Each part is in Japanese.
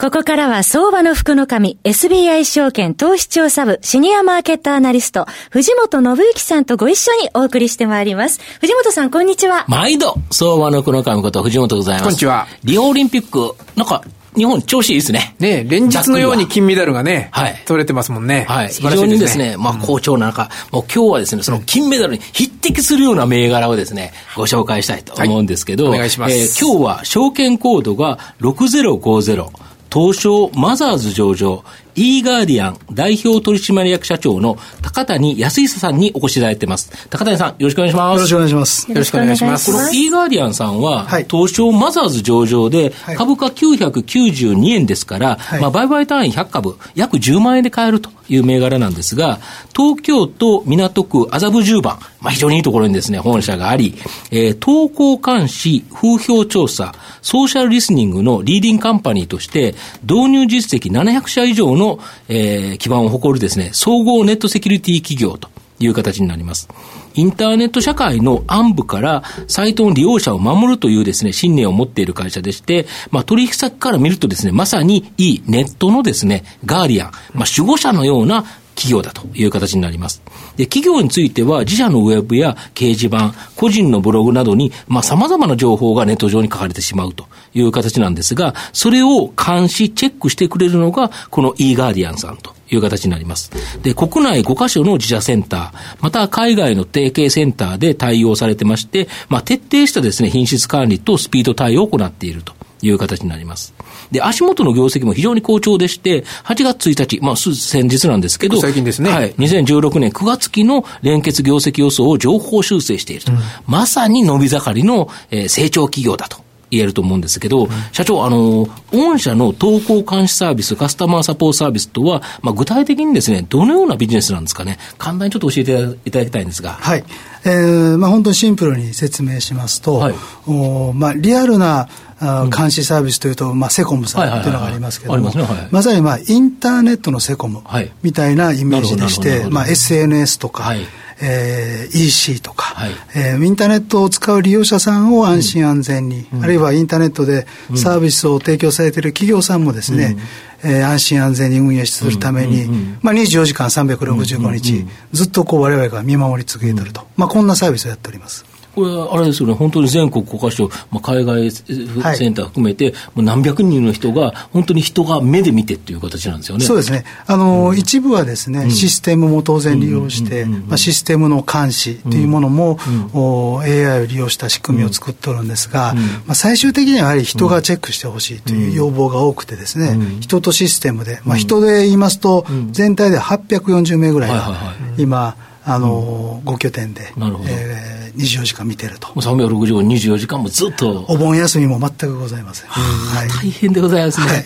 ここからは相場の福の神、SBI 証券投資調査部シニアマーケットアナリスト、藤本信之さんとご一緒にお送りしてまいります。藤本さん、こんにちは。毎度、相場の福の神こと藤本でございます。こんにちは。リオオリンピック、なんか、日本調子いいですね。ね連日のように金メダルがね、はい、取れてますもんね。はい。非常にですね、まあ好調な中、もう今日はですね、その金メダルに匹敵するような銘柄をですね、ご紹介したいと思うんですけど、はい、お願いします。えー、今日は証券コードが6050、東証マザーズ上場、e ガーディアン代表取締役社長の高谷康久さんにお越しいただいてます。高谷さん、よろしくお願いします。よろしくお願いします。よろしくお願いします。この e ガーディアンさんは、はい、東証マザーズ上場で、株価992円ですから、はい、まあ、売買単位100株、約10万円で買えるという銘柄なんですが、東京都港区麻布十番、まあ、非常にいいところにですね、本社があり、えー、投稿監視、風評調査、ソーシャルリスニングのリーディングカンパニーとして、導入実績700社以上の、えー基盤を誇るですね、総合ネットセキュリティ企業という形になります。インターネット社会の暗部からサイトの利用者を守るというですね、信念を持っている会社でして、まあ取引先から見るとですね、まさにいいネットのですね、ガーディアン、まあ守護者のような企業だという形になります。で、企業については自社のウェブや掲示板、個人のブログなどに、まあ、様々な情報がネット上に書かれてしまうという形なんですが、それを監視、チェックしてくれるのが、この e ガーディアンさんという形になります。で、国内5カ所の自社センター、また海外の提携センターで対応されてまして、まあ、徹底したですね、品質管理とスピード対応を行っているという形になります。で、足元の業績も非常に好調でして、8月1日、まあ、先日なんですけど、最近ですね。はい。2016年9月期の連結業績予想を情報修正していると。うん、まさに伸び盛りの、えー、成長企業だと。言えると思うんですけど、うん、社長、あの、御社の投稿監視サービス、カスタマーサポートサービスとは、まあ、具体的にですね、どのようなビジネスなんですかね、簡単にちょっと教えていただきたいんですが。はい。えー、まあ、本当にシンプルに説明しますと、はい、おまあ、リアルなあ監視サービスというと、まあ、セコムさんというのがありますけれども、まさに、まあ、インターネットのセコムみたいなイメージでして、まあ、SNS とか、はいえー、EC とか、はい、えー、インターネットを使う利用者さんを安心安全に、うん、あるいはインターネットでサービスを提供されている企業さんもですね、うん、えー、安心安全に運営するために、まあ、24時間365日、ずっとこう我々が見守り続けていると、まあ、こんなサービスをやっております。これ、あれですよね、本当に全国5か所、まあ、海外センター含めて、はい、もう何百人の人が、本当に人が目で見てっていう形なんですよね。そうですね。あの、うん、一部はですね、システムも当然利用して、まあ、システムの監視というものも、うん、AI を利用した仕組みを作っておるんですが、まあ、最終的にはやはり人がチェックしてほしいという要望が多くてですね、人とシステムで、まあ、人で言いますと、全体で840名ぐらいが今、あの、5拠点で、えー24時間見てると。365、24時間もずっと。お盆休みも全くございません。はい、大変でございますね。はい、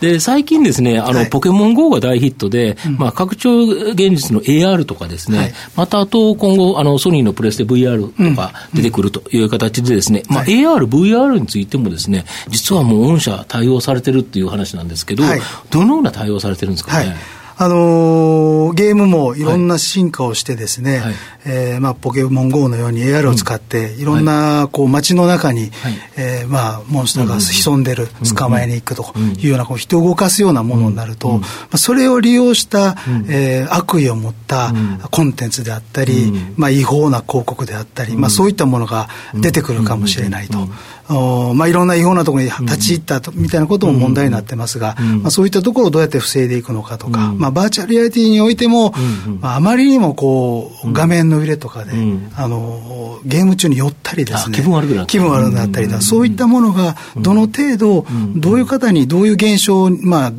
で、最近ですね、あの、はい、ポケモン GO が大ヒットで、うん、まあ、拡張現実の AR とかですね、はい、またあと今後、あの、ソニーのプレステ VR とか出てくるという形でですね、うん、まあ、AR、VR についてもですね、実はもう御社対応されてるっていう話なんですけど、どのような対応されてるんですかね？あのー、ゲームもいろんな進化をしてですね、はい、えー、まあ、ポケモン GO のように AR を使って、い。ろんなこう街の中に、はい、えー、まあ、モンスターが潜んでる、捕まえに行くというようなこう人を動かすようなものになると、まあ、それを利用した、えー、悪意を持ったコンテンツであったり、まあ、違法な広告であったり、まあ、そういったものが出てくるかもしれないと。まあ、いろんな違法なところに立ち入ったと、みたいなことも問題になってますが、まあ、そういったところをどうやって防いでいくのかとか、まあ、バーチャルリアリティにおいても、まあ、あまりにもこう画面の揺れとかで、あのゲーム中に寄ったりですね。気分悪くなった。気分悪くなったりだ、そういったものがどの程度、どういう方にどういう現象を、まあ、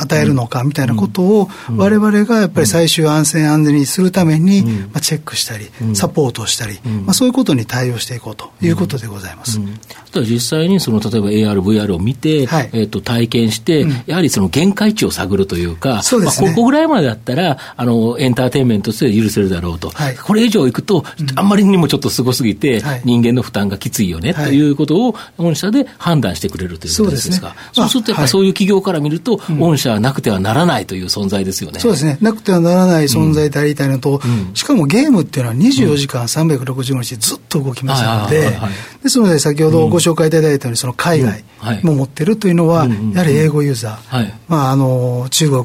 与えるのかみたいなことを、われわれがやっぱり最終安全安全にするために、まあ、チェックしたり、サポートをしたり、まあ、そういうことに対応していこうということでございます。ただ実際にその例えば AR、VR を見て、はい、えー、と体験して、うん、やはりその限界値を探るというか、そうね。まあ、ここぐらいまでだったらあの、エンターテインメントとして許せるだろうと、はい、これ以上いくと、あん。まりにもちょっとすごすぎて、人間の負担がきついよね、ということを、御社で判断してくれるということですか。そうすると、やっぱりそういう企業から見ると、御社はなくてはならないという存在ですよね。そうですね。なくてはならない存在でありたいのと、しかもゲームっていうのは24時間365日ずっと動きますので、ですので、先ほどご紹介いただいたように、その海外も持ってるというのは、やはり英語ユーザー、まあ、あの中国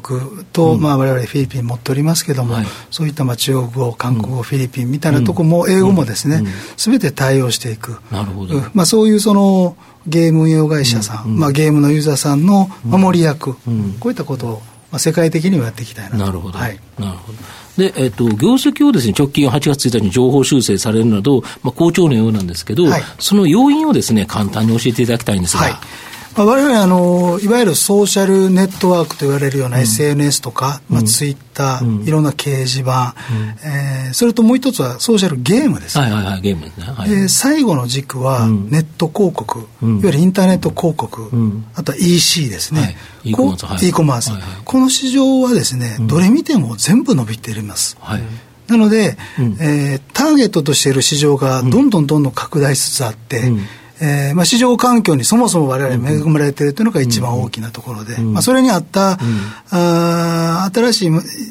と、まあ、我々フィリピン持っておりますけども、そういったまあ中国語、韓国語、フィリピンみたいなとこも、英語もですね、すべて対応していく。なるほど。まあ、そういうその、ゲーム運用会社さん、まあ、ゲームのユーザーさんの守り役、こういったことを、まあ、世界的にもやっていきたいななるほど。はい、なるほど。で、えっ、と、業績をですね、直近8月1日に情報修正されるなど、まあ、好調のようなんですけど、はい、その要因をですね、簡単に教えていただきたいんですが。はいまあ、我々あのいわゆるソーシャルネットワークと言われるような SNS とか、うん、まあ、ツイッター、うん、いろんな掲示板、うん、えー、それともう一つはソーシャルゲームです、ね、はいはいはいゲームですね、はい、最後の軸はネット広告、いわゆるインターネット広告、あとは EC ですね、はい、e コマース、e この市場はですね、どれ見ても全部伸びています、はい。なので、うん、えー、ターゲットとしている市場がどんどんどんどん拡大しつつあって、うんえーまあ、市場環境にそもそも我々恵まれているというのが一番大きなところで、まあ、それに合った、あ新しい、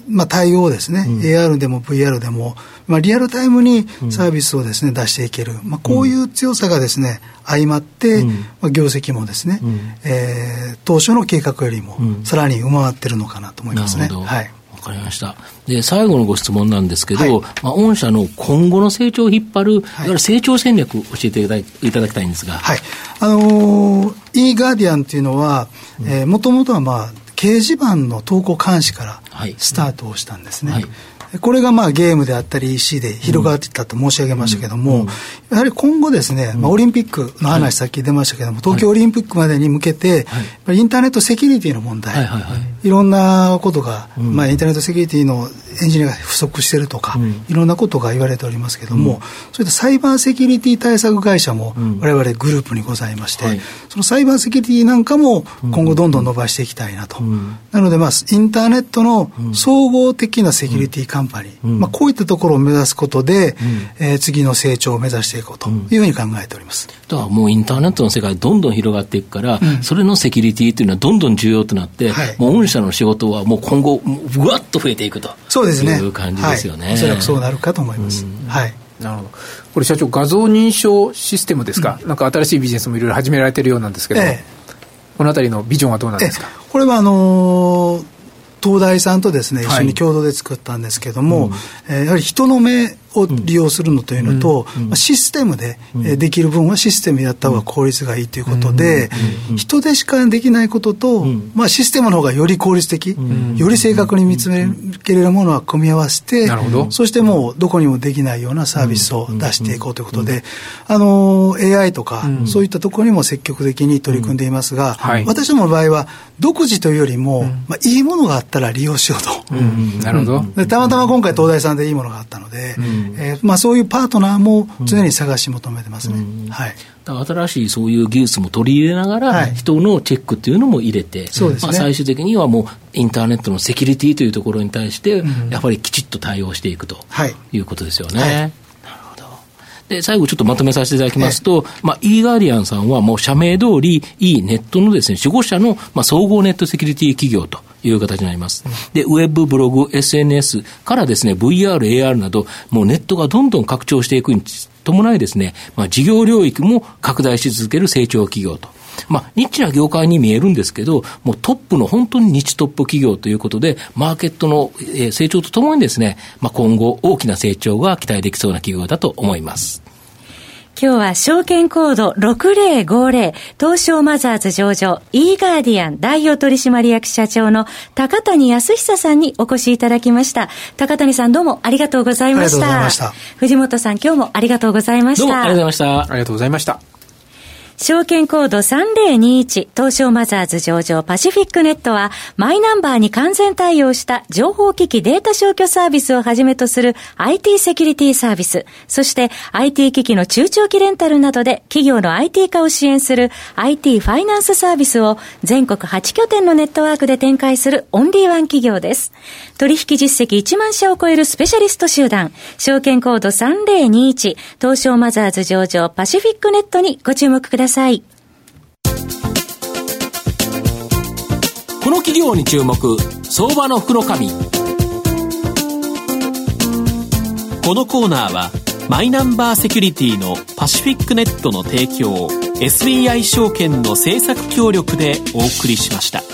まあ、対応ですね、AR でも VR でも、まあ、リアルタイムにサービスをですね、出していける、まあ、こういう強さがですね相まって、まあ、業績もですね、えー、当初の計画よりもさらに上回ってるのかなと思いますね。はいわかりました。で、最後のご質問なんですけど、はい、まあ、御社の今後の成長を引っ張る、い、わゆる成長戦略を教えていただいただきたいんですが。はい。あのー、e ガーディアンっていうのは、もともとはまあ、掲示板の投稿監視からスタートをしたんですね。はいこれがまあゲームであったり EC で広がっていったと申し上げましたけども、やはり今後ですね、まあ、オリンピックの話さっき出ましたけども、東京オリンピックまでに向けて、インターネットセキュリティの問題、いろんなことが、まあ、インターネットセキュリティのエンジニアが不足しているとか、いろんなことが言われておりますけども、そういったサイバーセキュリティ対策会社も我々グループにございまして、そのサイバーセキュリティなんかも今後どんどん伸ばしていきたいなと。なので、まあ、インターネットの総合的なセキュリティカンパニー、まあ、こういったところを目指すことで、うん、えー、次の成長を目指していこうというふうに考えております。だからもうインターネットの世界どんどん広がっていくから、うん、それのセキュリティというのはどんどん重要となって、はい、もう御社の仕事はもう今後、ぶわっと増えていくとそうですね。いう感じですよね。はい、おそらくそうなるかと思います。はい。なるほど。これ社長、画像認証システムですか、うん、なんか新しいビジネスもいろいろ始められてるようなんですけど、ええ、このあたりのビジョンはどうなんですか、これはあのー東大さんとですね一緒に共同で作ったんですけども、はい、えー、やはり人の目を利用するのというのと、まあ、システムで、えできる分はシステムでやった方が効率がいいということで、人でしかできないことと、まあ、システムの方がより効率的、より正確に見つめけれるものは組み合わせて、そしてもうどこにもできないようなサービスを出していこうということで、あの AI とか、そういったところにも積極的に取り組んでいますが、私どもの場合は独自というよりも、まあ、いいものがあったら利用しようと。なるほど。でたまたま今回東大さんでいいものがあったので、えーまあ、そういうパートナーも常に探し求めてますね。はい、新しいそういう技術も取り入れながら、人のチェックっていうのも入れて、そうですね、まあ、最終的にはもうインターネットのセキュリティというところに対して、やっぱりきちっと対応していくとい。うことですよね。はい。で、最後ちょっとまとめさせていただきますと、まあ、e ガーディアンさんはもう社名通り e ネットのですね、守護者の、まあ、総合ネットセキュリティ企業という形になります。で、ウェブ、ブログ、SNS からですね、VR、AR など、もうネットがどんどん拡張していくに伴いですね、まあ、事業領域も拡大し続ける成長企業と。まあ、ニッチな業界に見えるんですけど、もうトップの本当にニッチトップ企業ということで、マーケットの成長とともにですね、まあ、今後大きな成長が期待できそうな企業だと思います。今日は証券コード6050東証マザーズ上場 e ガーディアン代表取締役社長の高谷康久さんにお越しいただきました。高谷さんどうもありがとうございました。した藤本さん今日もありがとうございました。どうもありがとうございました。ありがとうございました。証券コード3021東証マザーズ上場パシフィックネットはマイナンバーに完全対応した情報機器データ消去サービスをはじめとする IT セキュリティサービス、そして IT 機器の中長期レンタルなどで企業の IT 化を支援する IT ファイナンスサービスを全国8拠点のネットワークで展開するオンリーワン企業です。取引実績1万社を超えるスペシャリスト集団、証券コード3021東証マザーズ上場パシフィックネットにご注目ください。さいこの企業に注目相場の袋紙このコーナーはマイナンバーセキュリティのパシフィックネットの提供 SBI 証券の政策協力でお送りしました。